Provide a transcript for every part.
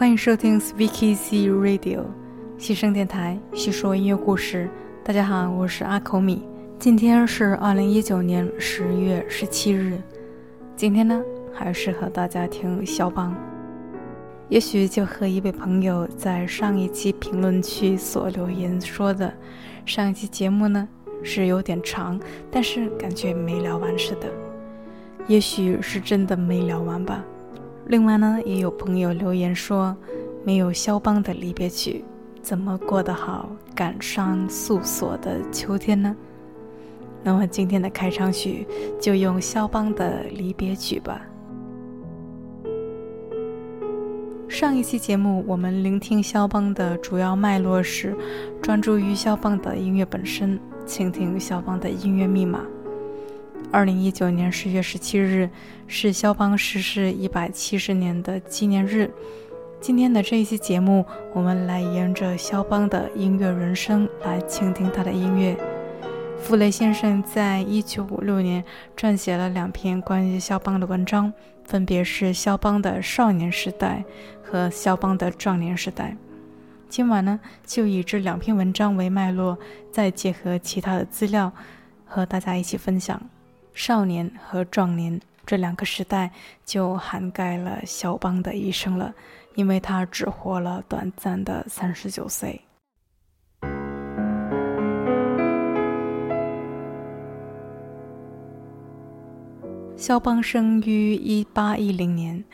欢迎收听 Speakeasy Radio 西声电台，细说音乐故事。大家好，我是阿口米。今天是二零一九年十月十七日。今天呢，还是和大家听肖邦。也许就和一位朋友在上一期评论区所留言说的，上一期节目呢是有点长，但是感觉没聊完似的。也许是真的没聊完吧。另外呢，也有朋友留言说，没有肖邦的离别曲，怎么过得好感伤诉说的秋天呢？那么今天的开场曲就用肖邦的离别曲吧。上一期节目我们聆听肖邦的主要脉络是专注于肖邦的音乐本身，倾听肖邦的音乐密码。二零一九年十月十七日是肖邦逝世一百七十年的纪念日。今天的这一期节目，我们来沿着肖邦的音乐人生来倾听他的音乐。傅雷先生在一九五六年撰写了两篇关于肖邦的文章，分别是肖邦的少年时代和肖邦的壮年时代。今晚呢，就以这两篇文章为脉络，再结合其他的资料，和大家一起分享。少年和壮年这两个时代就涵盖了肖邦的一生了，因为他只活了短暂的三十九岁。肖邦生于一八一零年，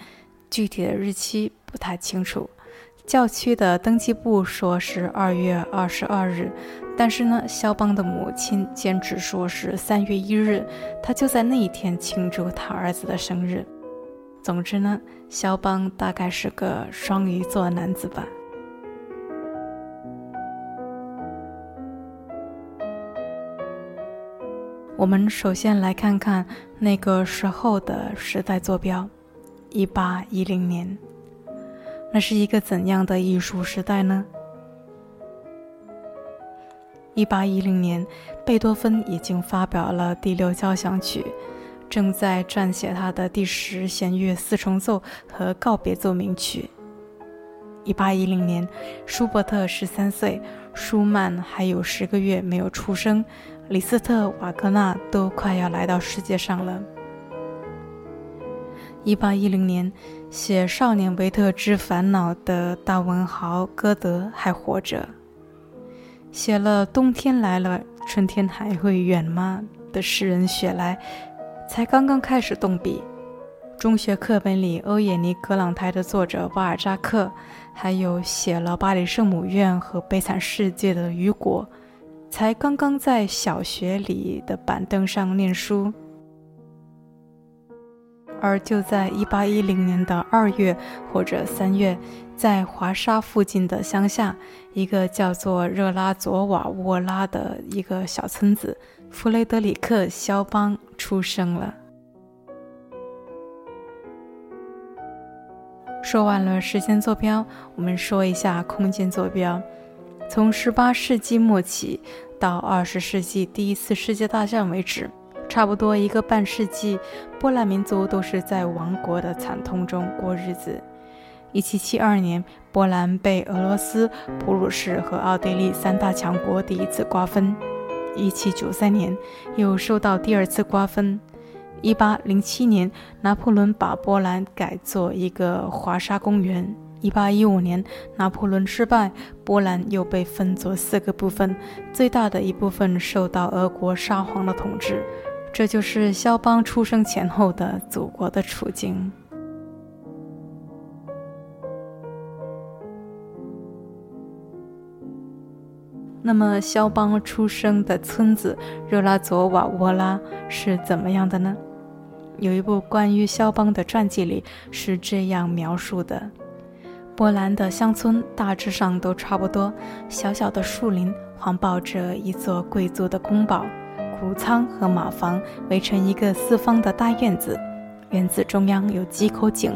具体的日期不太清楚。教区的登记簿说是二月二十二日，但是呢，肖邦的母亲坚持说是三月一日，他就在那一天庆祝他儿子的生日。总之呢，肖邦大概是个双鱼座男子吧。我们首先来看看那个时候的时代坐标：一八一零年。那是一个怎样的艺术时代呢？一八一零年，贝多芬已经发表了第六交响曲，正在撰写他的第十弦乐四重奏和告别奏鸣曲。一八一零年，舒伯特十三岁，舒曼还有十个月没有出生，李斯特、瓦格纳都快要来到世界上了。一八一零年，写《少年维特之烦恼》的大文豪歌德还活着。写了“冬天来了，春天还会远吗”的诗人雪莱，才刚刚开始动笔。中学课本里《欧也尼·葛朗台》的作者瓦尔扎克，还有写了《巴黎圣母院》和《悲惨世界》的雨果，才刚刚在小学里的板凳上念书。而就在一八一零年的二月或者三月，在华沙附近的乡下，一个叫做热拉佐瓦沃拉的一个小村子，弗雷德里克·肖邦出生了。说完了时间坐标，我们说一下空间坐标。从十八世纪末起到二十世纪第一次世界大战为止。差不多一个半世纪，波兰民族都是在亡国的惨痛中过日子。1772年，波兰被俄罗斯、普鲁士和奥地利三大强国第一次瓜分。1793年，又受到第二次瓜分。1807年，拿破仑把波兰改作一个华沙公园。1815年，拿破仑失败，波兰又被分作四个部分，最大的一部分受到俄国沙皇的统治。这就是肖邦出生前后的祖国的处境。那么，肖邦出生的村子热拉佐瓦沃拉是怎么样的呢？有一部关于肖邦的传记里是这样描述的：波兰的乡村大致上都差不多，小小的树林环抱着一座贵族的宫堡。谷仓和马房围成一个四方的大院子，院子中央有几口井，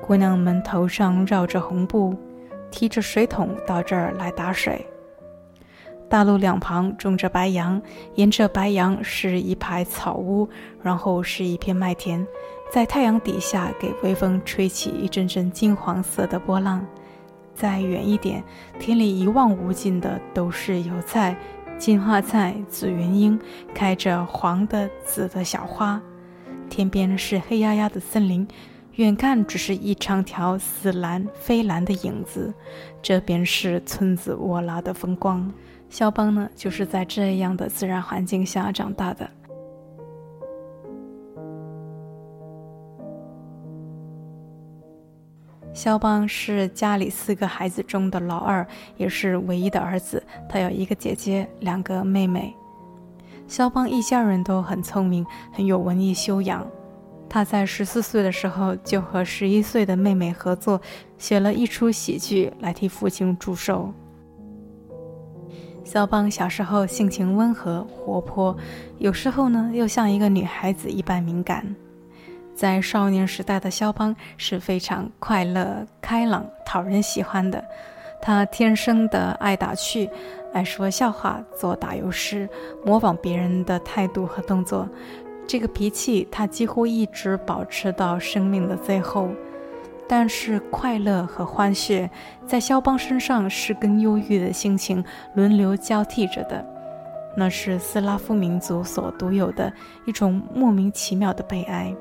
姑娘们头上绕着红布，提着水桶到这儿来打水。大路两旁种着白杨，沿着白杨是一排草屋，然后是一片麦田，在太阳底下给微风吹起一阵阵金黄色的波浪。再远一点，田里一望无尽的都是油菜、金花菜、紫云英，开着黄的、紫的小花。天边是黑压压的森林，远看只是一长条似蓝非蓝的影子。这便是村子沃拉的风光。肖邦呢，就是在这样的自然环境下长大的。肖邦是家里四个孩子中的老二，也是唯一的儿子。他有一个姐姐，两个妹妹。肖邦一家人都很聪明，很有文艺修养。他在十四岁的时候就和十一岁的妹妹合作，写了一出喜剧来替父亲祝寿。肖邦小时候性情温和活泼，有时候呢又像一个女孩子一般敏感。在少年时代的肖邦是非常快乐、开朗、讨人喜欢的。他天生的爱打趣，爱说笑话，做打油诗，模仿别人的态度和动作。这个脾气他几乎一直保持到生命的最后。但是快乐和欢谑在肖邦身上是跟忧郁的心情轮流交替着的。那是斯拉夫民族所独有的一种莫名其妙的悲哀。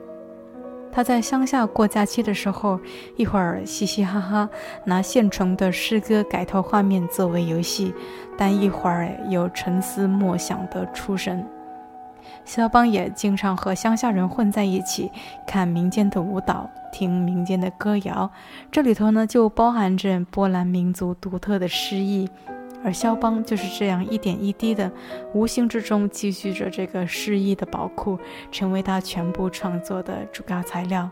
他在乡下过假期的时候，一会儿嘻嘻哈哈拿现成的诗歌改头换面作为游戏，但一会儿又沉思默想的出神。肖邦也经常和乡下人混在一起，看民间的舞蹈，听民间的歌谣，这里头呢就包含着波兰民族独特的诗意。而肖邦就是这样一点一滴的，无形之中积蓄着这个诗意的宝库，成为他全部创作的主要材料。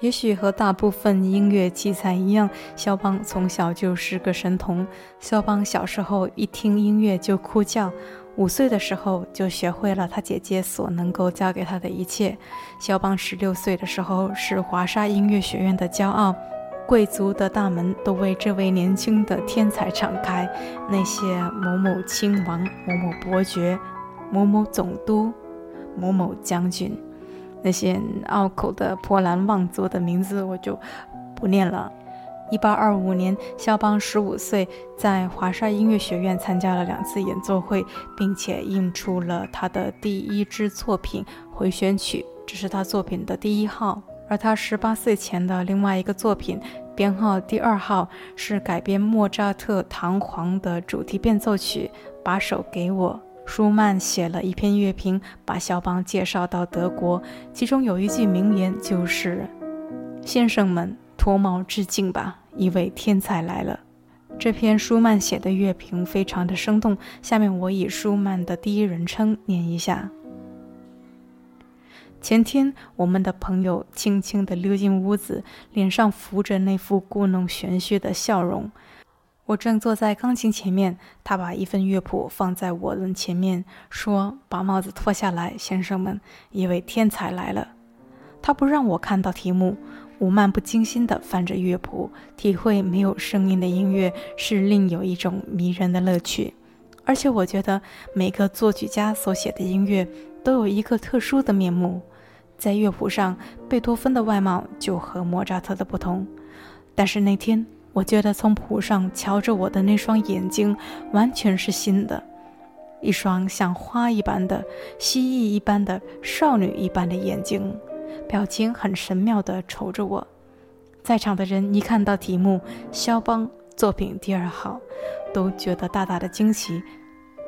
也许和大部分音乐奇才一样，肖邦从小就是个神童。肖邦小时候一听音乐就哭叫，五岁的时候就学会了他姐姐所能够教给他的一切。肖邦十六岁的时候是华沙音乐学院的骄傲。贵族的大门都为这位年轻的天才敞开，那些某某亲王、某某伯爵、某某总督、某某将军，那些拗口的波兰望族的名字我就不念了。一八二五年，肖邦十五岁，在华沙音乐学院参加了两次演奏会，并且印出了他的第一支作品回旋曲，这是他作品的第一号。而他十八岁前的另外一个作品，编号第二号，是改编莫扎特《唐璜》的主题变奏曲。把手给我。舒曼写了一篇乐评，把肖邦介绍到德国，其中有一句名言，就是：“先生们，脱帽致敬吧，一位天才来了。”这篇舒曼写的乐评非常的生动。下面我以舒曼的第一人称念一下。前天，我们的朋友轻轻地溜进屋子，脸上浮着那副故弄玄虚的笑容。我正坐在钢琴前面，他把一份乐谱放在我的前面，说：“把帽子脱下来，先生们，一位天才来了。”他不让我看到题目，我漫不经心地翻着乐谱，体会没有声音的音乐是另有一种迷人的乐趣。而且我觉得每个作曲家所写的音乐都有一个特殊的面目。在乐谱上，贝多芬的外貌就和莫扎特的不同。但是那天，我觉得从谱上瞧着我的那双眼睛完全是新的，一双像花一般的、蜥蜴一般的、少女一般的眼睛，表情很神妙地瞅着我。在场的人一看到题目“肖邦作品第二号”，都觉得大大的惊奇。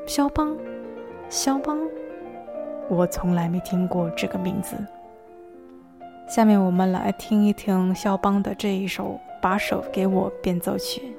肖邦，肖邦，我从来没听过这个名字。下面我们来听一听肖邦的这一首《把手给我》变奏曲。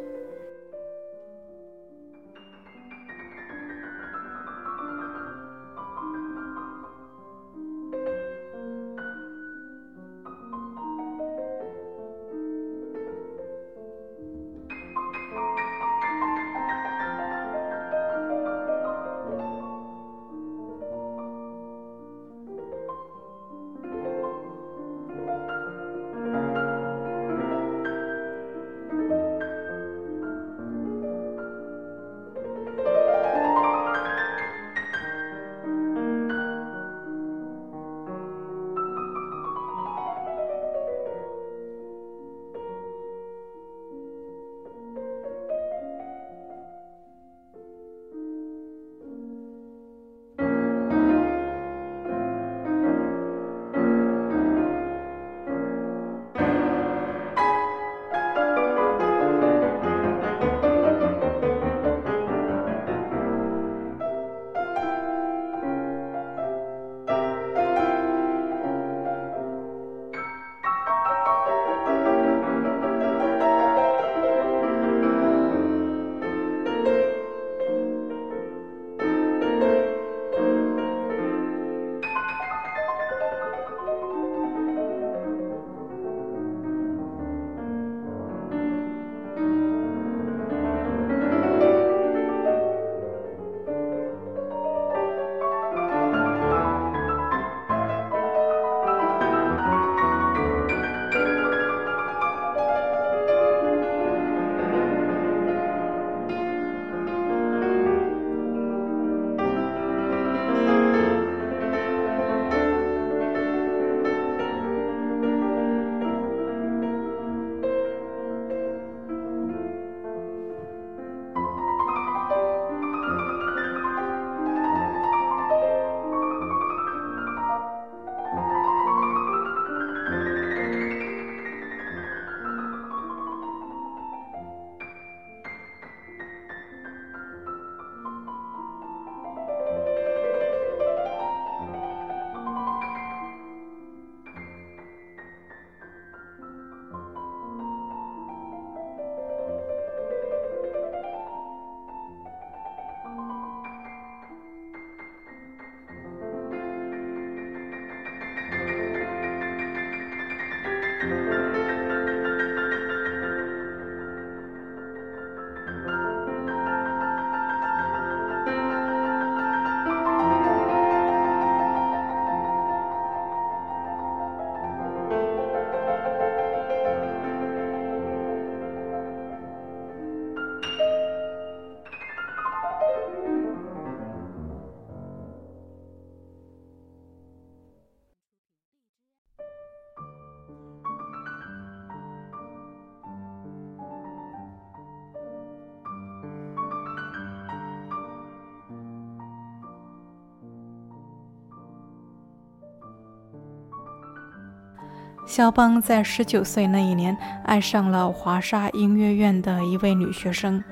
肖邦在十九岁那一年爱上了华沙音乐院的一位女学生，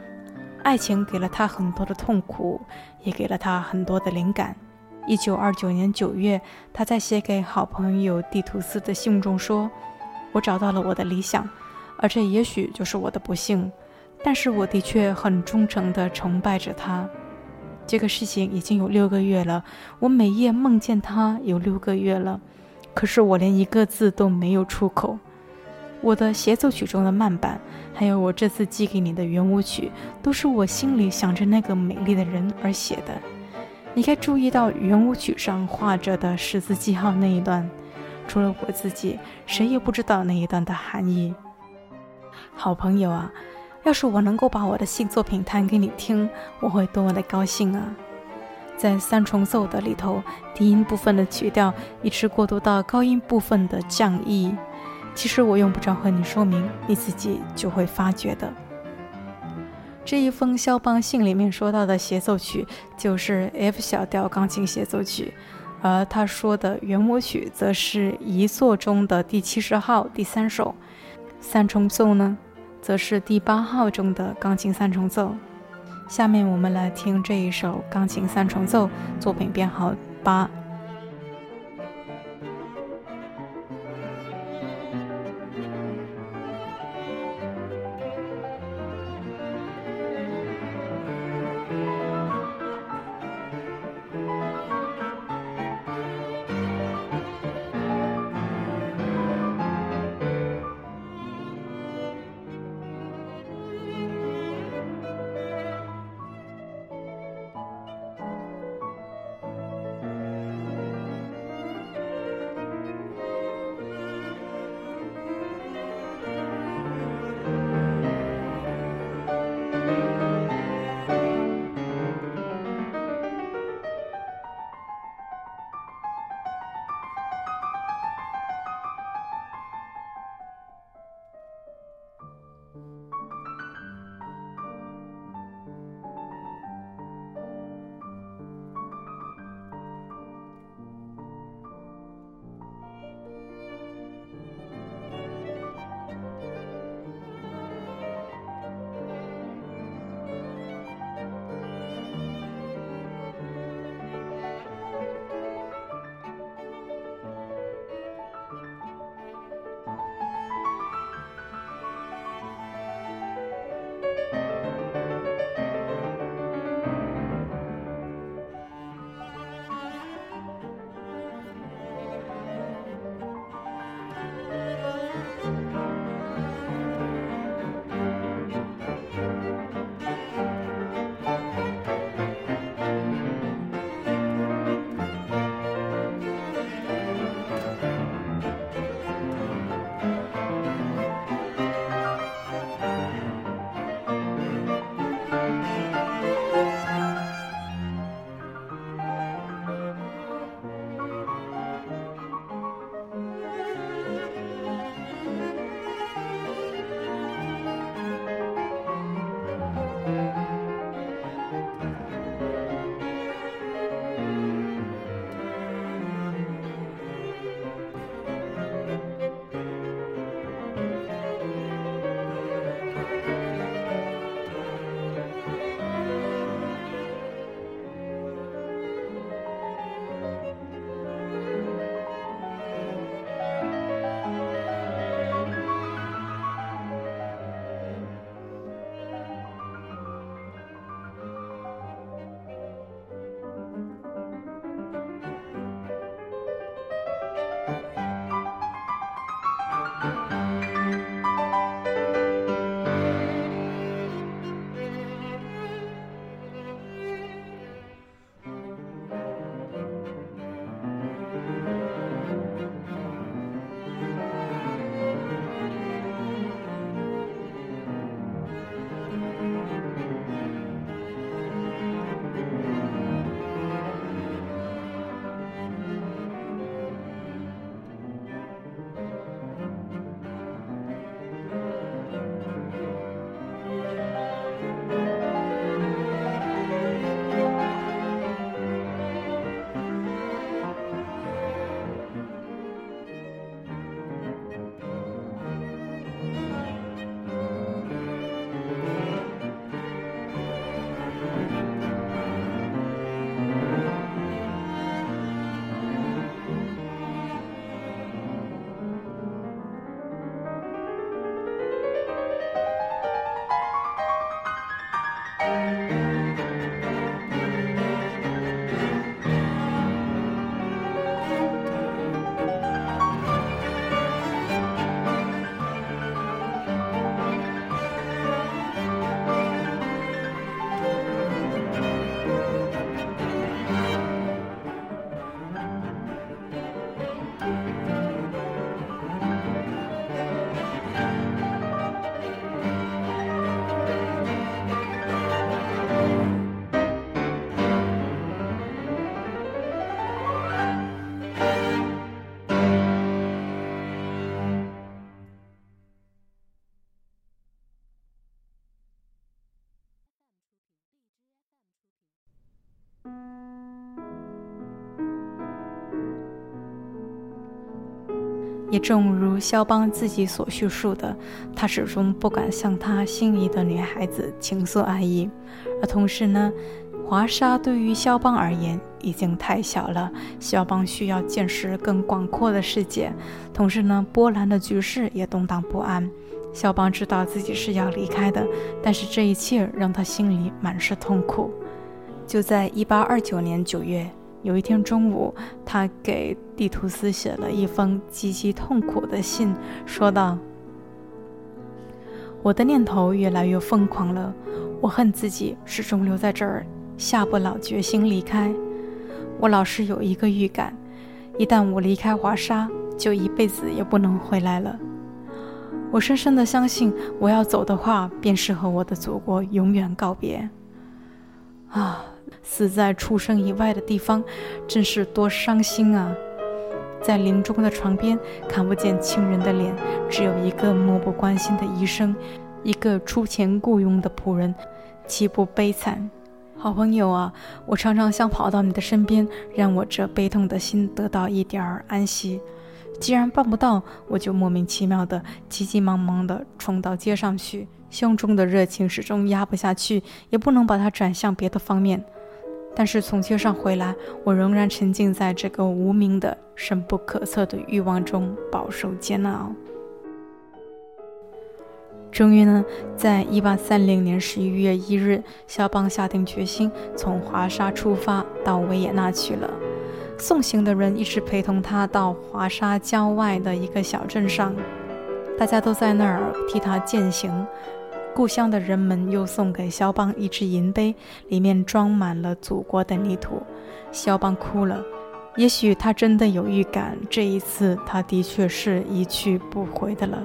爱情给了他很多的痛苦，也给了他很多的灵感。一九二九年九月，他在写给好朋友蒂图斯的信中说：“我找到了我的理想，而这也许就是我的不幸，但是我的确很忠诚地崇拜着他。这个事情已经有六个月了，我每夜梦见他有六个月了。”可是我连一个字都没有出口。我的协奏曲中的慢板，还有我这次寄给你的圆舞曲，都是我心里想着那个美丽的人而写的。你该注意到圆舞曲上画着的十字记号那一段，除了我自己，谁也不知道那一段的含义。好朋友啊，要是我能够把我的新作品弹给你听，我会多么的高兴啊！在三重奏的里头，低音部分的曲调一直过渡到高音部分的降 E。其实我用不着和你说明，你自己就会发觉的。这一封肖邦信里面说到的协奏曲就是 F 小调钢琴协奏曲，而他说的圆舞曲则是一作中的第七十号第三首。三重奏呢，则是第八号中的钢琴三重奏。下面我们来听这一首钢琴三重奏，作品编号八。也正如肖邦自己所叙述的，他始终不敢向他心仪的女孩子倾诉爱意。而同时呢，华沙对于肖邦而言已经太小了，肖邦需要见识更广阔的世界。同时呢，波兰的局势也动荡不安。肖邦知道自己是要离开的，但是这一切让他心里满是痛苦。就在1829年9月。有一天中午，他给蒂图斯写了一封极其痛苦的信，说道：“我的念头越来越疯狂了，我恨自己始终留在这儿，下不了决心离开。我老是有一个预感，一旦我离开华沙，就一辈子也不能回来了。我深深的相信，我要走的话，便是和我的祖国永远告别。啊！”死在出生以外的地方，真是多伤心啊！在临终的床边，看不见亲人的脸，只有一个漠不关心的医生，一个出钱雇佣的仆人，岂不悲惨？好朋友啊，我常常想跑到你的身边，让我这悲痛的心得到一点儿安息。既然办不到，我就莫名其妙的急急忙忙地冲到街上去，胸中的热情始终压不下去，也不能把它转向别的方面。但是从街上回来，我仍然沉浸在这个无名的、深不可测的欲望中，饱受煎熬。终于呢，在一八三零年十一月一日，肖邦下定决心从华沙出发，到维也纳去了。送行的人一直陪同他到华沙郊外的一个小镇上，大家都在那儿替他践行。故乡的人们又送给肖邦一只银杯，里面装满了祖国的泥土。肖邦哭了，也许他真的有预感，这一次他的确是一去不回的了。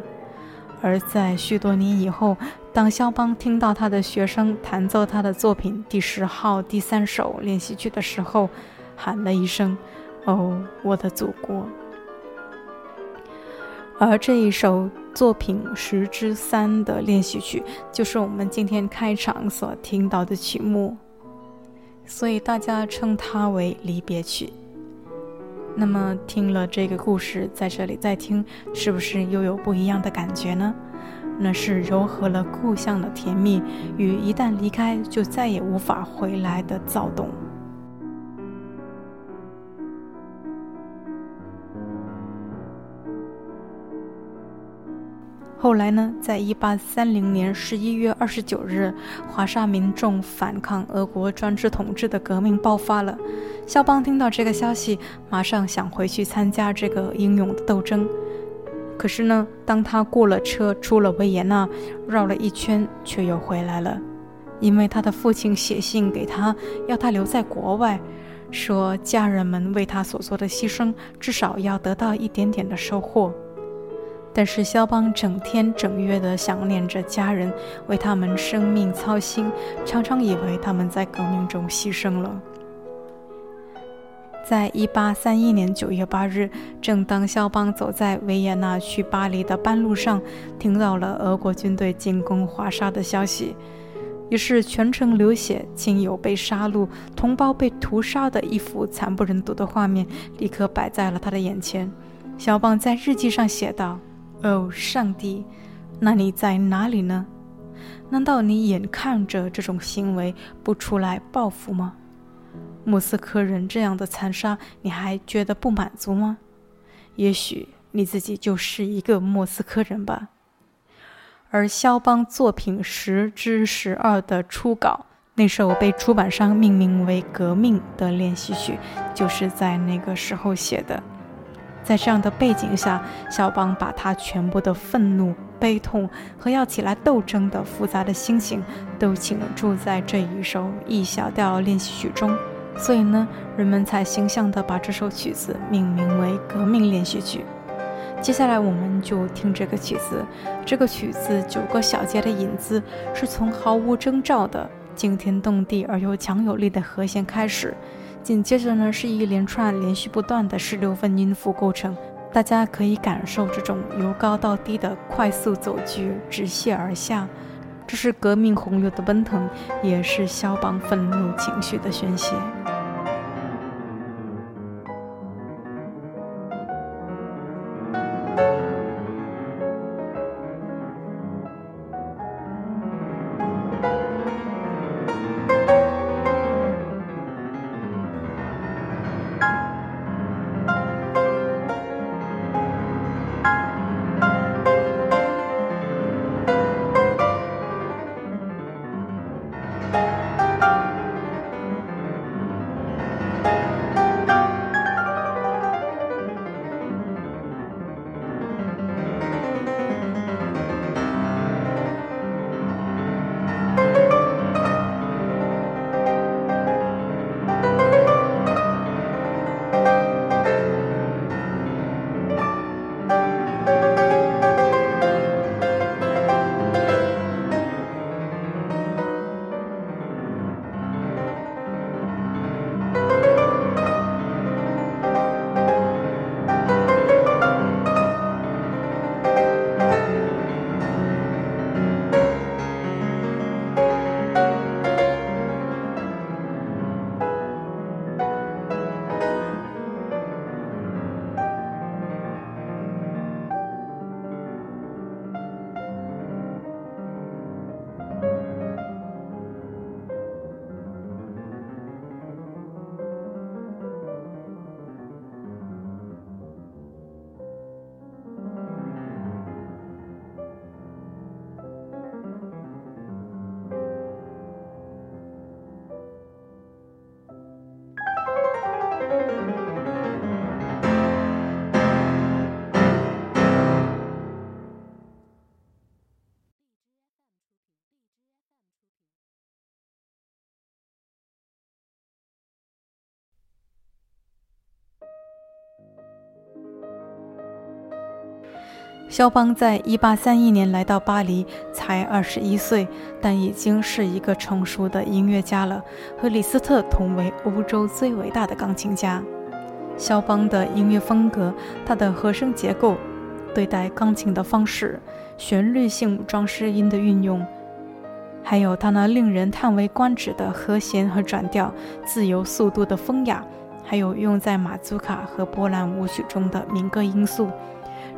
而在许多年以后，当肖邦听到他的学生弹奏他的作品第十号第三首练习曲的时候，喊了一声：“哦，我的祖国！”而这一首作品十之三的练习曲，就是我们今天开场所听到的曲目，所以大家称它为离别曲。那么听了这个故事，在这里再听，是不是又有不一样的感觉呢？那是柔和了故乡的甜蜜，与一旦离开就再也无法回来的躁动。后来呢，在一八三零年十一月二十九日，华沙民众反抗俄国专制统治的革命爆发了。肖邦听到这个消息，马上想回去参加这个英勇的斗争。可是呢，当他过了车，出了维也纳，绕了一圈，却又回来了，因为他的父亲写信给他，要他留在国外，说家人们为他所做的牺牲，至少要得到一点点的收获。但是肖邦整天整月地想念着家人，为他们生命操心，常常以为他们在革命中牺牲了。在一八三一年九月八日，正当肖邦走在维也纳去巴黎的半路上，听到了俄国军队进攻华沙的消息，于是全城流血、亲友被杀戮、同胞被屠杀的一幅惨不忍睹的画面，立刻摆在了他的眼前。肖邦在日记上写道。哦，上帝，那你在哪里呢？难道你眼看着这种行为不出来报复吗？莫斯科人这样的残杀，你还觉得不满足吗？也许你自己就是一个莫斯科人吧。而肖邦作品十之十二的初稿，那首被出版商命名为《革命》的练习曲，就是在那个时候写的。在这样的背景下，肖邦把他全部的愤怒、悲痛和要起来斗争的复杂的心情都倾注在这一首 E 小调练习曲中，所以呢，人们才形象地把这首曲子命名为《革命练习曲》。接下来，我们就听这个曲子。这个曲子九个小节的引子是从毫无征兆的惊天动地而又强有力的和弦开始。紧接着呢，是一连串连续不断的十六分音符构成，大家可以感受这种由高到低的快速走句，直泻而下。这是革命洪流的奔腾，也是肖邦愤怒情绪的宣泄。肖邦在一八三一年来到巴黎，才二十一岁，但已经是一个成熟的音乐家了，和李斯特同为欧洲最伟大的钢琴家。肖邦的音乐风格，他的和声结构，对待钢琴的方式，旋律性装饰音的运用，还有他那令人叹为观止的和弦和转调、自由速度的风雅，还有用在马祖卡和波兰舞曲中的民歌因素。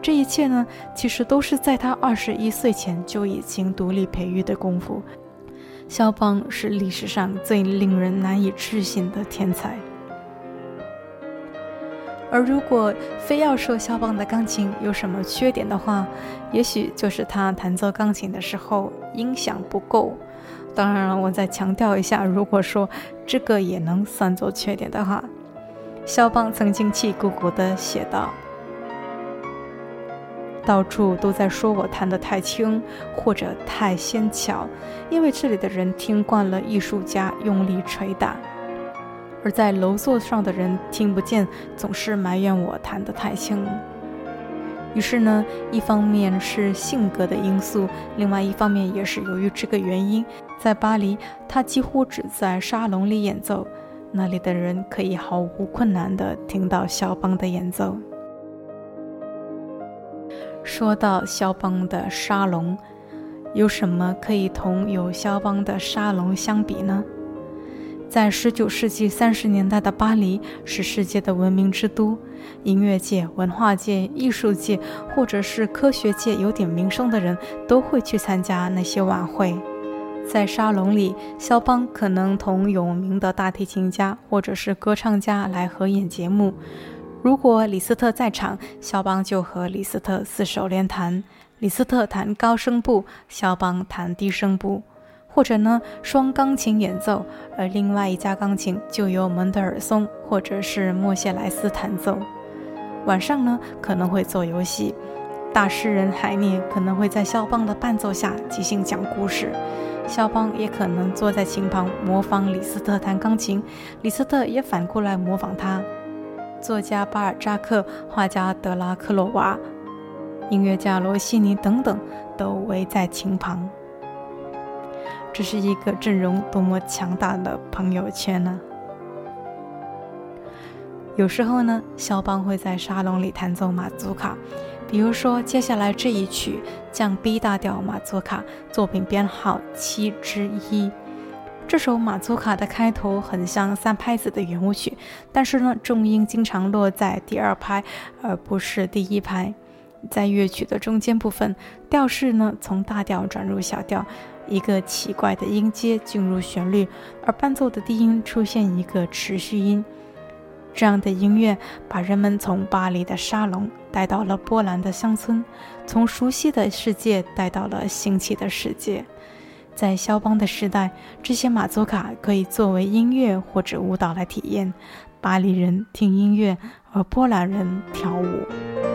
这一切呢，其实都是在他二十一岁前就已经独立培育的功夫。肖邦是历史上最令人难以置信的天才。而如果非要说肖邦的钢琴有什么缺点的话，也许就是他弹奏钢琴的时候音响不够。当然了，我再强调一下，如果说这个也能算作缺点的话，肖邦曾经气鼓鼓地写道。到处都在说我弹得太轻或者太纤巧，因为这里的人听惯了艺术家用力捶打，而在楼座上的人听不见，总是埋怨我弹得太轻。于是呢，一方面是性格的因素，另外一方面也是由于这个原因，在巴黎，他几乎只在沙龙里演奏，那里的人可以毫无困难地听到肖邦的演奏。说到肖邦的沙龙，有什么可以同有肖邦的沙龙相比呢？在19世纪30年代的巴黎，是世界的文明之都，音乐界、文化界、艺术界，或者是科学界有点名声的人都会去参加那些晚会。在沙龙里，肖邦可能同有名的大提琴家或者是歌唱家来合演节目。如果李斯特在场，肖邦就和李斯特四手联弹，李斯特弹高声部，肖邦弹低声部，或者呢双钢琴演奏，而另外一架钢琴就由门德尔松或者是莫谢莱斯弹奏。晚上呢可能会做游戏，大诗人海涅可能会在肖邦的伴奏下即兴讲故事，肖邦也可能坐在琴旁模仿李斯特弹钢琴，李斯特也反过来模仿他。作家巴尔扎克、画家德拉克洛瓦、音乐家罗西尼等等都围在琴旁。这是一个阵容多么强大的朋友圈呢？有时候呢，肖邦会在沙龙里弹奏马祖卡，比如说接下来这一曲降 B 大调马祖卡，作品编号七之一。这首马祖卡的开头很像三拍子的圆舞曲，但是呢，重音经常落在第二拍，而不是第一拍。在乐曲的中间部分，调式呢从大调转入小调，一个奇怪的音阶进入旋律，而伴奏的低音出现一个持续音。这样的音乐把人们从巴黎的沙龙带到了波兰的乡村，从熟悉的世界带到了新奇的世界。在肖邦的时代，这些马祖卡可以作为音乐或者舞蹈来体验。巴黎人听音乐，而波兰人跳舞。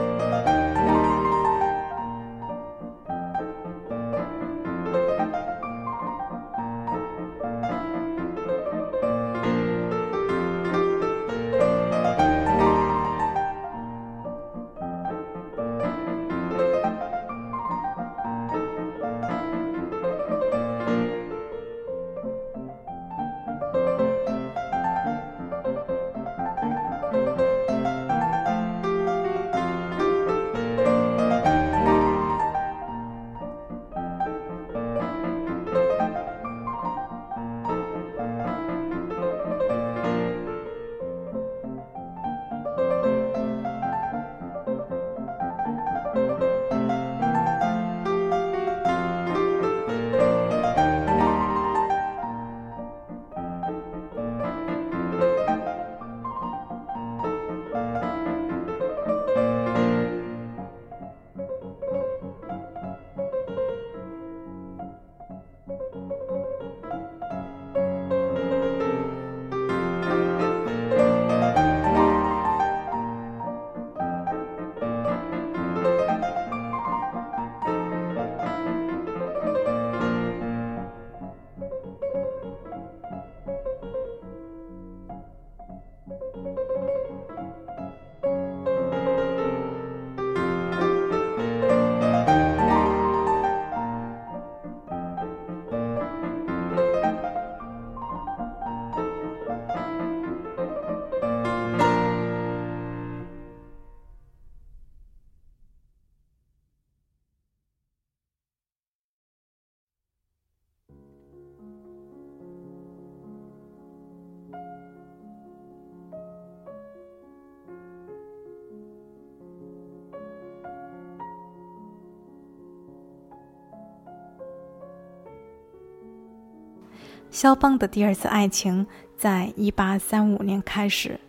肖邦的第二次爱情在一八三五年开始。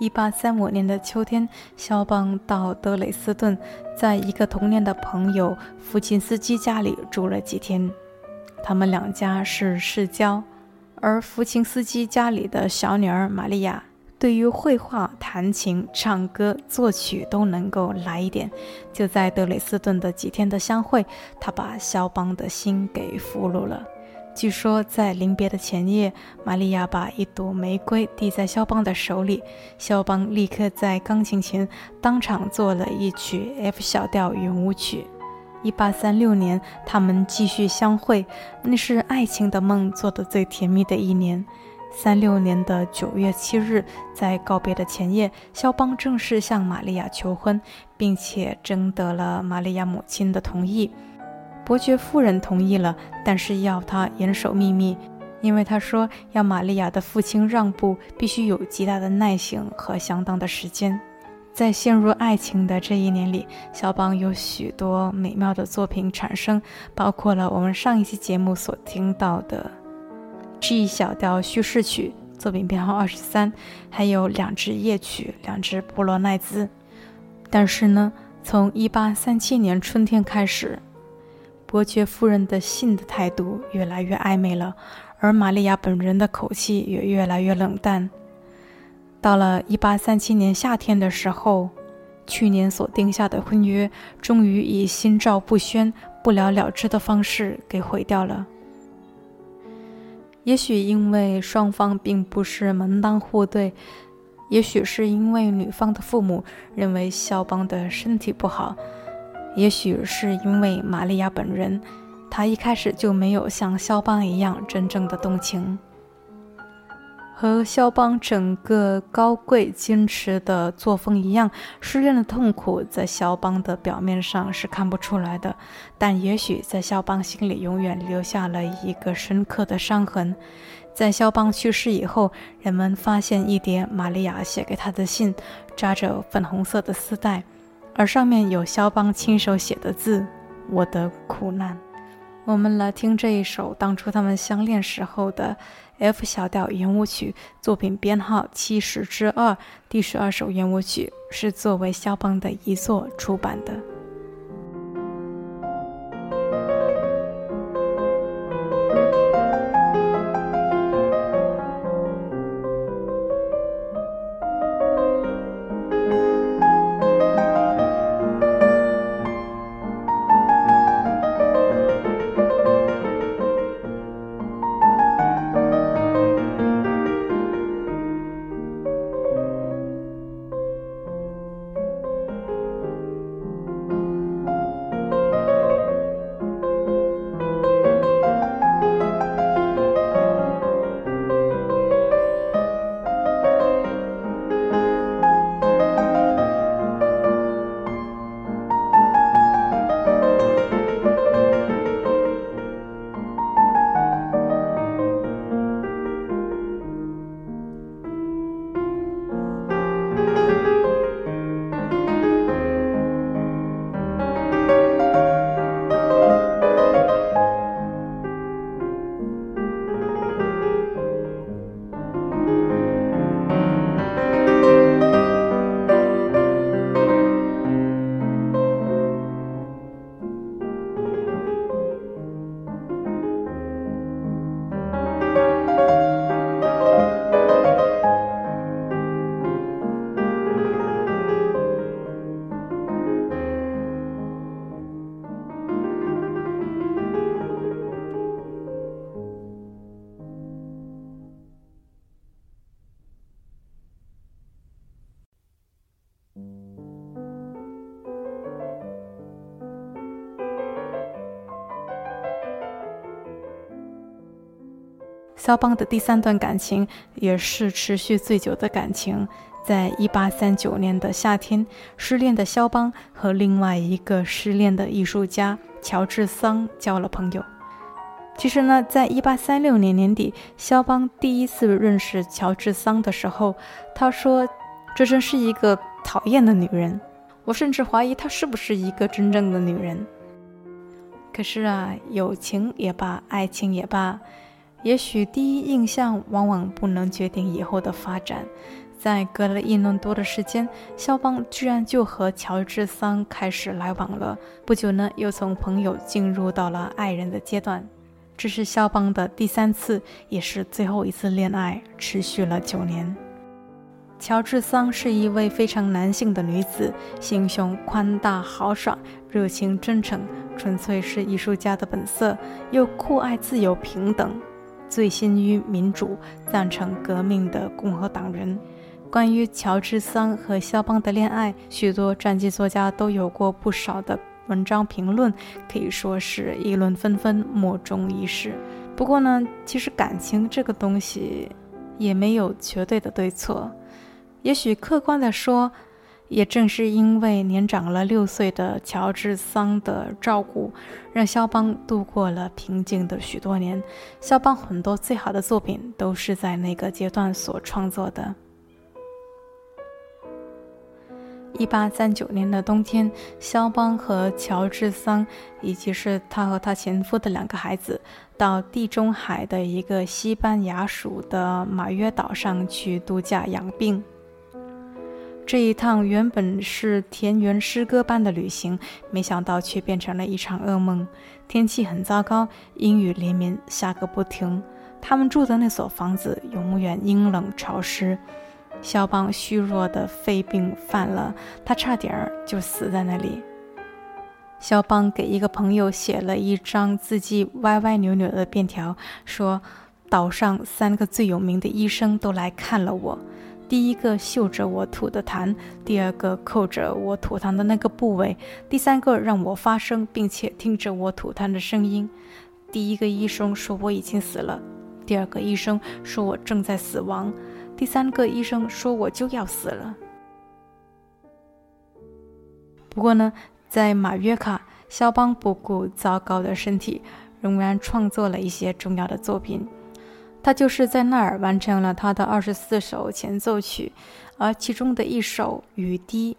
一八三五年的秋天，肖邦到德累斯顿，在一个童年的朋友福琴斯基家里住了几天。他们两家是世交，而福琴斯基家里的小女儿玛利亚，对于绘画、弹琴、唱歌、作曲都能够来一点。就在德累斯顿的几天的相会，他把肖邦的心给俘虏了。据说在临别的前夜，玛利亚把一朵玫瑰递在肖邦的手里，肖邦立刻在钢琴前当场做了一曲 F 小调圆舞曲。一八三六年，他们继续相会，那是爱情的梦做的最甜蜜的一年。三六年的九月七日，在告别的前夜，肖邦正式向玛利亚求婚，并且征得了玛利亚母亲的同意。伯爵夫人同意了，但是要他严守秘密，因为他说要玛利亚的父亲让步，必须有极大的耐性和相当的时间。在陷入爱情的这一年里，肖邦有许多美妙的作品产生，包括了我们上一期节目所听到的 G 小调叙事曲，作品编号二十三，还有两支夜曲，两支波罗奈兹。但是呢，从一八三七年春天开始。伯爵夫人的信的态度越来越暧昧了，而玛利亚本人的口气也越来越冷淡。到了1837年夏天的时候，去年所定下的婚约终于以心照不宣、不了了之的方式给毁掉了。也许因为双方并不是门当户对，也许是因为女方的父母认为肖邦的身体不好。也许是因为玛利亚本人，她一开始就没有像肖邦一样真正的动情。和肖邦整个高贵矜持的作风一样，失恋的痛苦在肖邦的表面上是看不出来的，但也许在肖邦心里永远留下了一个深刻的伤痕。在肖邦去世以后，人们发现一叠玛利亚写给他的信，扎着粉红色的丝带。而上面有肖邦亲手写的字：“我的苦难。”我们来听这一首当初他们相恋时候的 F 小调圆舞曲，作品编号七十之二，第十二首圆舞曲是作为肖邦的遗作出版的。肖邦的第三段感情也是持续最久的感情。在一八三九年的夏天，失恋的肖邦和另外一个失恋的艺术家乔治桑交了朋友。其实呢，在一八三六年年底，肖邦第一次认识乔治桑的时候，他说：“这真是一个讨厌的女人，我甚至怀疑她是不是一个真正的女人。”可是啊，友情也罢，爱情也罢，也许第一印象往往不能决定以后的发展。在隔了一年多的时间，肖邦居然就和乔治桑开始来往了。不久呢，又从朋友进入到了爱人的阶段。这是肖邦的第三次，也是最后一次恋爱，持续了九年。乔治桑是一位非常男性的女子，心胸宽大豪爽，热情真诚，纯粹是艺术家的本色，又酷爱自由平等，醉心于民主，赞成革命的共和党人。关于乔治桑和肖邦的恋爱，许多传记作家都有过不少的文章评论，可以说是议论纷纷，莫衷一是。不过呢，其实感情这个东西也没有绝对的对错。也许客观的说，也正是因为年长了六岁的乔治桑的照顾，让肖邦度过了平静的许多年。肖邦很多最好的作品都是在那个阶段所创作的。一八三九年的冬天，肖邦和乔治桑，以及是他和他前夫的两个孩子，到地中海的一个西班牙属的马约岛上去度假养病。这一趟原本是田园诗歌般的旅行，没想到却变成了一场噩梦。天气很糟糕，阴雨连绵，下个不停。他们住的那所房子永远阴冷潮湿。肖邦虚弱的肺病犯了，他差点儿就死在那里。肖邦给一个朋友写了一张字迹歪歪扭扭的便条，说：“岛上三个最有名的医生都来看了我，第一个嗅着我吐的痰，第二个扣着我吐痰的那个部位，第三个让我发声，并且听着我吐痰的声音。第一个医生说我已经死了，第二个医生说我正在死亡。”第三个医生说我就要死了。不过呢，在马约卡，肖邦不顾糟糕的身体，仍然创作了一些重要的作品。他就是在那儿完成了他的二十四首前奏曲，而其中的一首《雨滴》，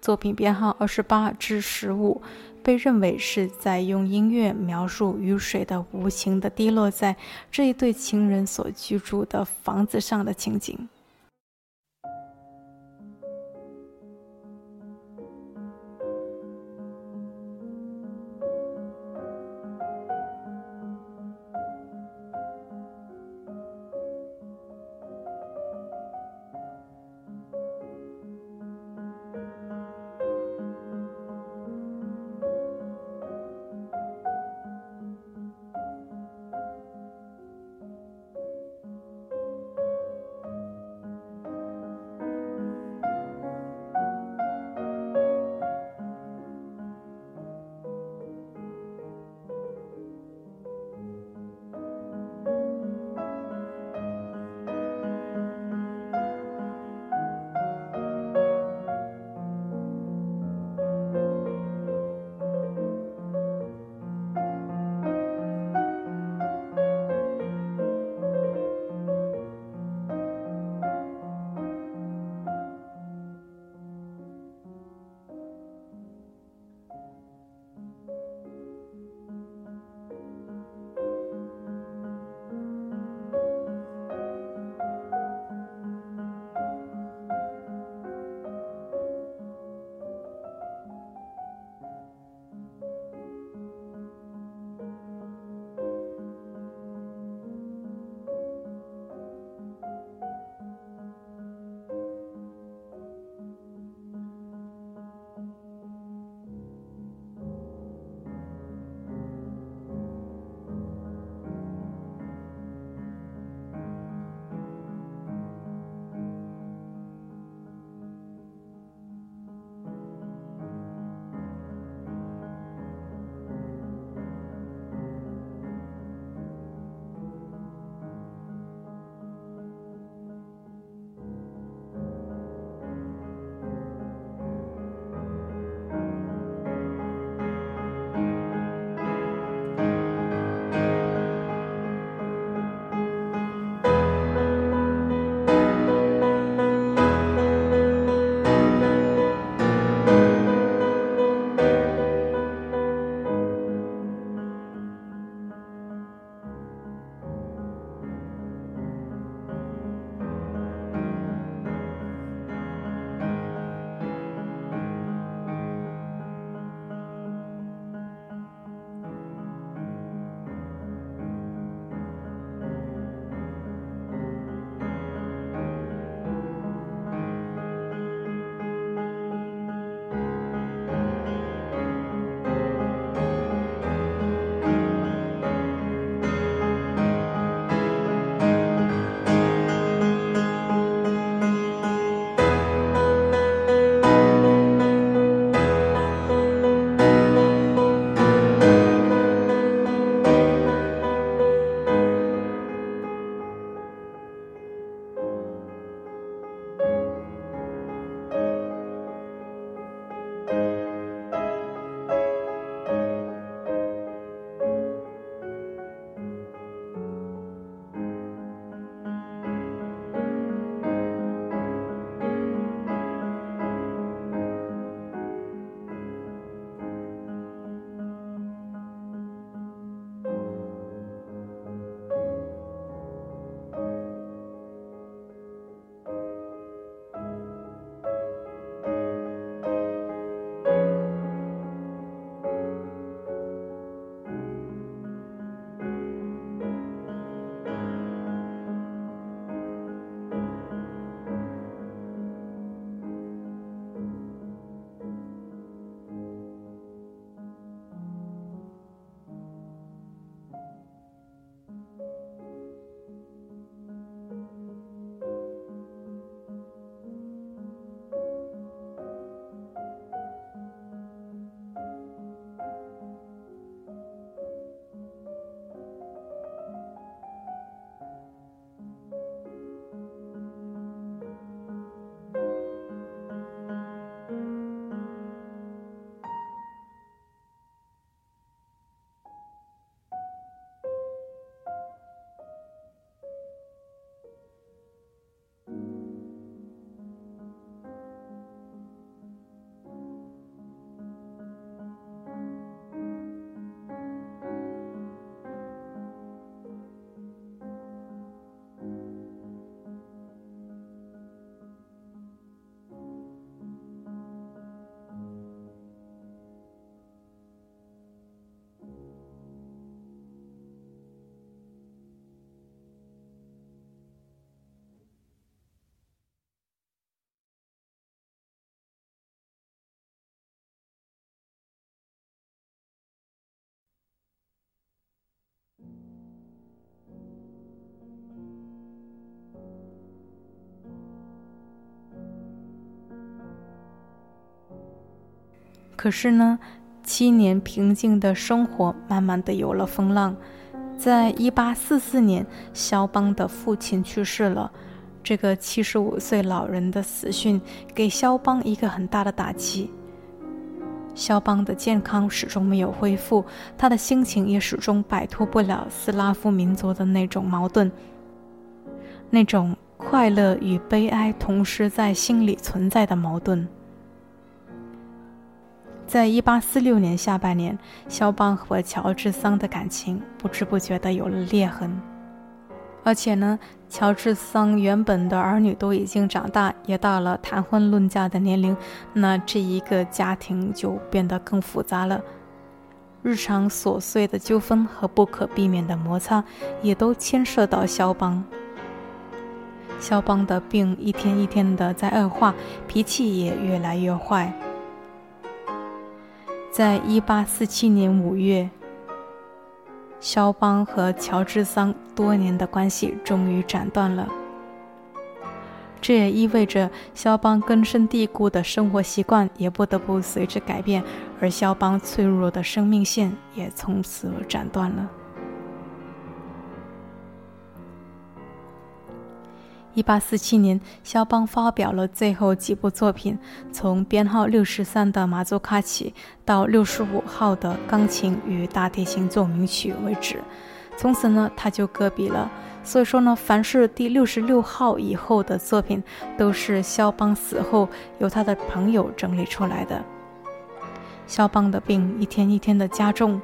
作品编号二十八至十五。被认为是在用音乐描述雨水的无情的滴落在这一对情人所居住的房子上的情景。可是呢，七年平静的生活慢慢的有了风浪。在一八四四年，肖邦的父亲去世了。这个七十五岁老人的死讯给肖邦一个很大的打击。肖邦的健康始终没有恢复，他的心情也始终摆脱不了斯拉夫民族的那种矛盾，那种快乐与悲哀同时在心里存在的矛盾。在一八四六年下半年，肖邦和乔治桑的感情不知不觉的有了裂痕，而且呢。乔治桑原本的儿女都已经长大，也到了谈婚论嫁的年龄，那这一个家庭就变得更复杂了。日常琐碎的纠纷和不可避免的摩擦，也都牵涉到肖邦。肖邦的病一天一天的在恶化，脾气也越来越坏。在一八四七年五月。肖邦和乔治桑多年的关系终于斩断了，这也意味着肖邦根深蒂固的生活习惯也不得不随之改变，而肖邦脆弱的生命线也从此斩断了。一八四七年，肖邦发表了最后几部作品，从编号六十三的马祖卡起到六十五号的钢琴与大提琴奏鸣曲为止。从此呢，他就搁笔了。所以说呢，凡是第六十六号以后的作品，都是肖邦死后由他的朋友整理出来的。肖邦的病一天一天的加重。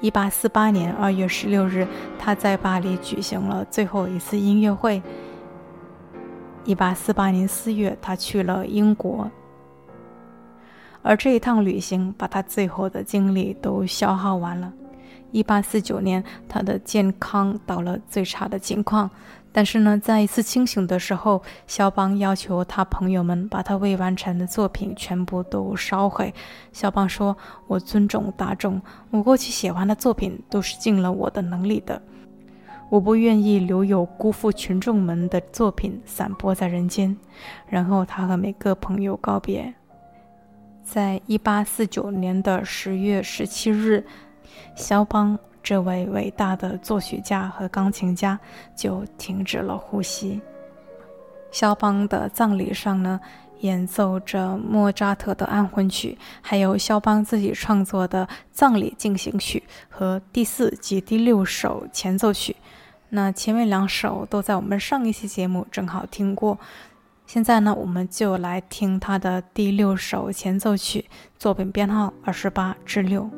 一八四八年二月十六日，他在巴黎举行了最后一次音乐会。一八四八年四月，他去了英国，而这一趟旅行把他最后的精力都消耗完了。一八四九年，他的健康到了最差的情况，但是呢，在一次清醒的时候，肖邦要求他朋友们把他未完成的作品全部都烧毁。肖邦说：“我尊重大众，我过去写完的作品都是尽了我的能力的。”我不愿意留有辜负群众们的作品散播在人间。然后他和每个朋友告别。在一八四九年的十月十七日，肖邦这位伟大的作曲家和钢琴家就停止了呼吸。肖邦的葬礼上呢，演奏着莫扎特的安魂曲，还有肖邦自己创作的葬礼进行曲和第四及第六首前奏曲。那前面两首都在我们上一期节目正好听过，现在呢，我们就来听他的第六首前奏曲，作品编号二十八至六。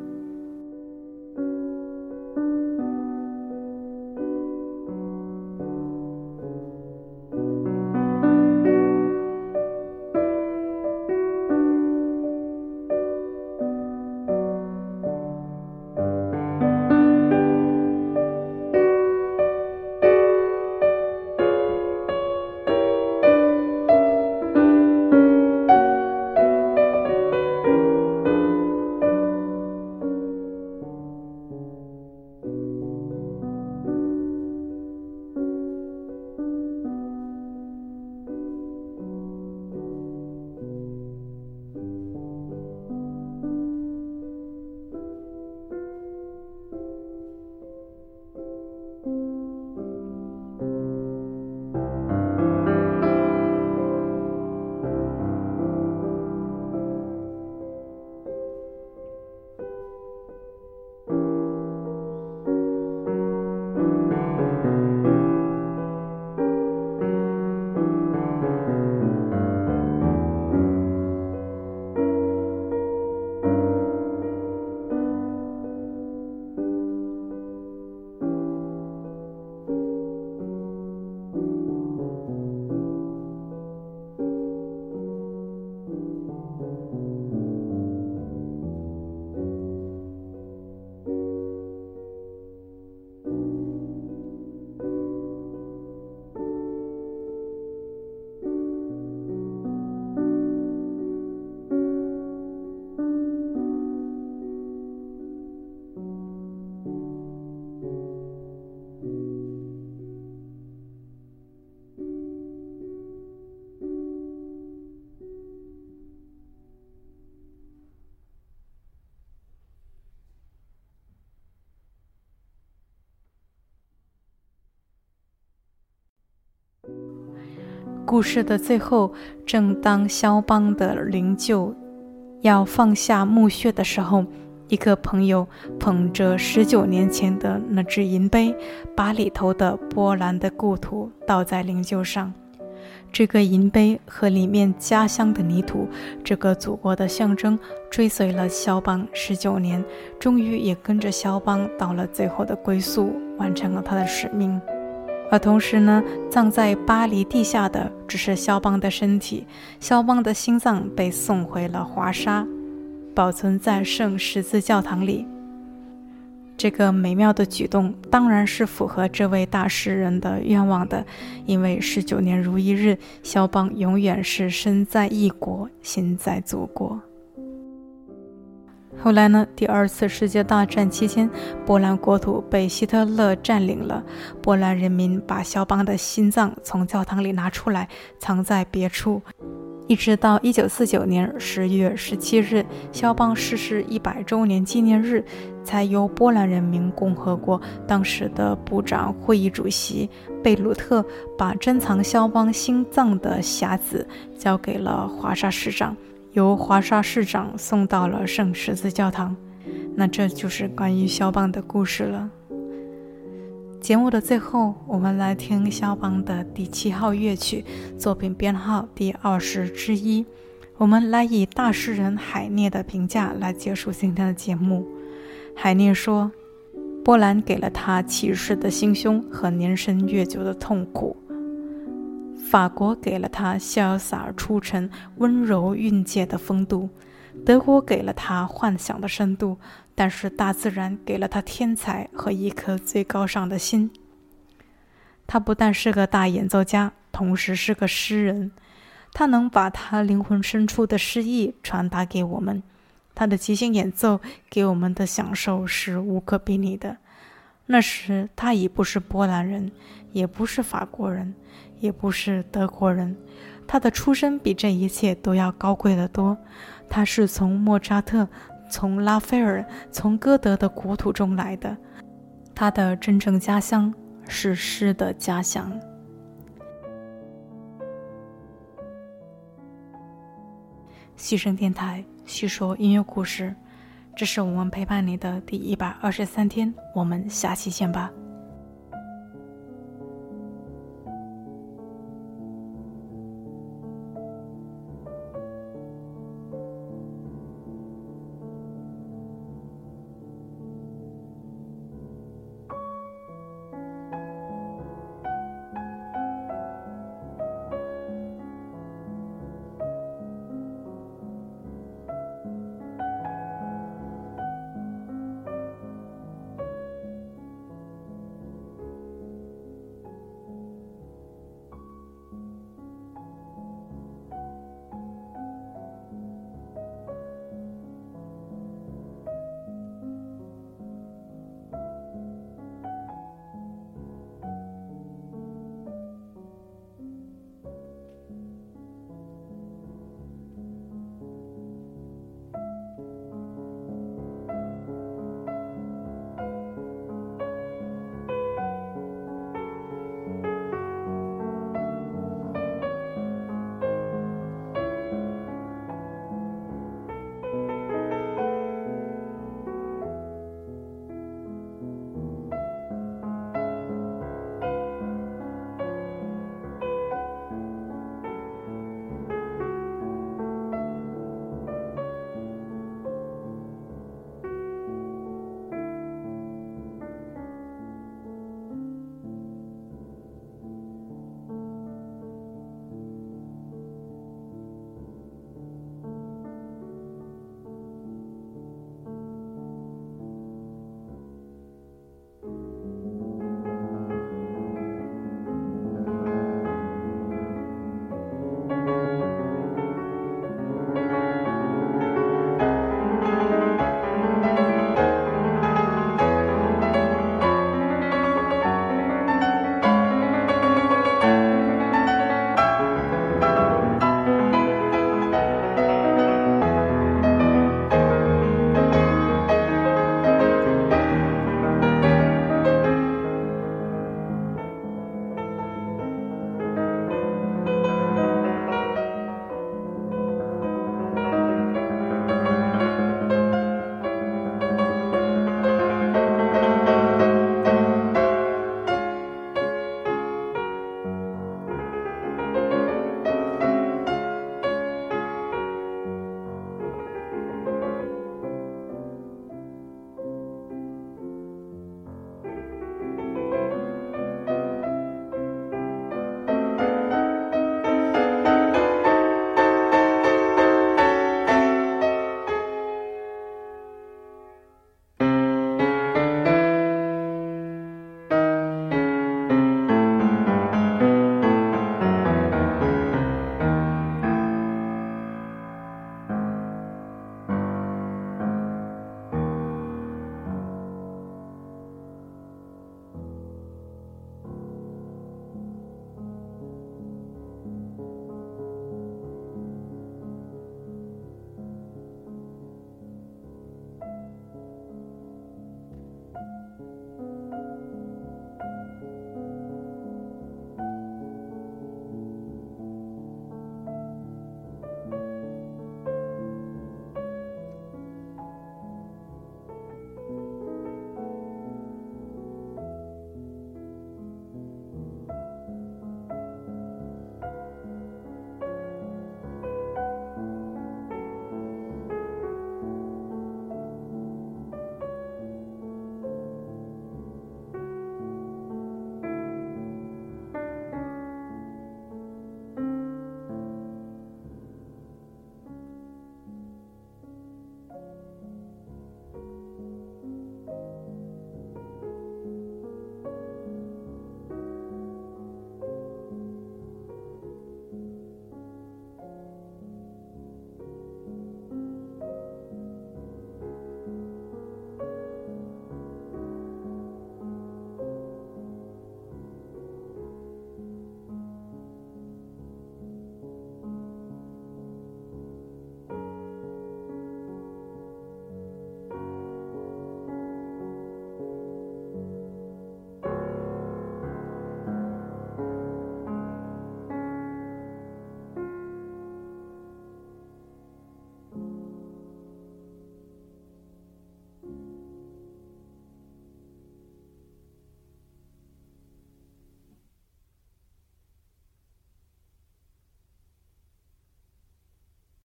故事的最后，正当肖邦的灵柩要放下墓穴的时候，一个朋友捧着十九年前的那只银杯，把里头的波兰的故土倒在灵柩上。这个银杯和里面家乡的泥土，这个祖国的象征，追随了肖邦十九年，终于也跟着肖邦到了最后的归宿，完成了他的使命。而同时呢，葬在巴黎地下的只是肖邦的身体，肖邦的心脏被送回了华沙，保存在圣十字教堂里。这个美妙的举动当然是符合这位大诗人的愿望的，因为十九年如一日，肖邦永远是身在异国，心在祖国。后来呢？第二次世界大战期间，波兰国土被希特勒占领了，波兰人民把肖邦的心脏从教堂里拿出来，藏在别处。一直到一九四九年十月十七日，肖邦逝世一百周年纪念日，才由波兰人民共和国当时的部长会议主席贝鲁特把珍藏肖邦心脏的匣子交给了华沙市长，由华沙市长送到了圣十字教堂。那这就是关于肖邦的故事了。节目的最后，我们来听肖邦的第七号乐曲，作品编号第二十之一。我们来以大诗人海涅的评价来结束今天的节目。海涅说：“波兰给了他骑士的心胸和年深月久的痛苦；法国给了他潇洒出尘、温柔蕴藉的风度；德国给了他幻想的深度。”但是大自然给了他天才和一颗最高尚的心。他不但是个大演奏家，同时是个诗人。他能把他灵魂深处的诗意传达给我们。他的即兴演奏给我们的享受是无可比拟的。那时他已不是波兰人，也不是法国人，也不是德国人。他的出身比这一切都要高贵得多。他是从莫扎特。从拉斐尔、从歌德的国土中来的，他的真正家乡是诗的家乡。细声电台叙说音乐故事，这是我们陪伴你的第一百二十三天，我们下期见吧。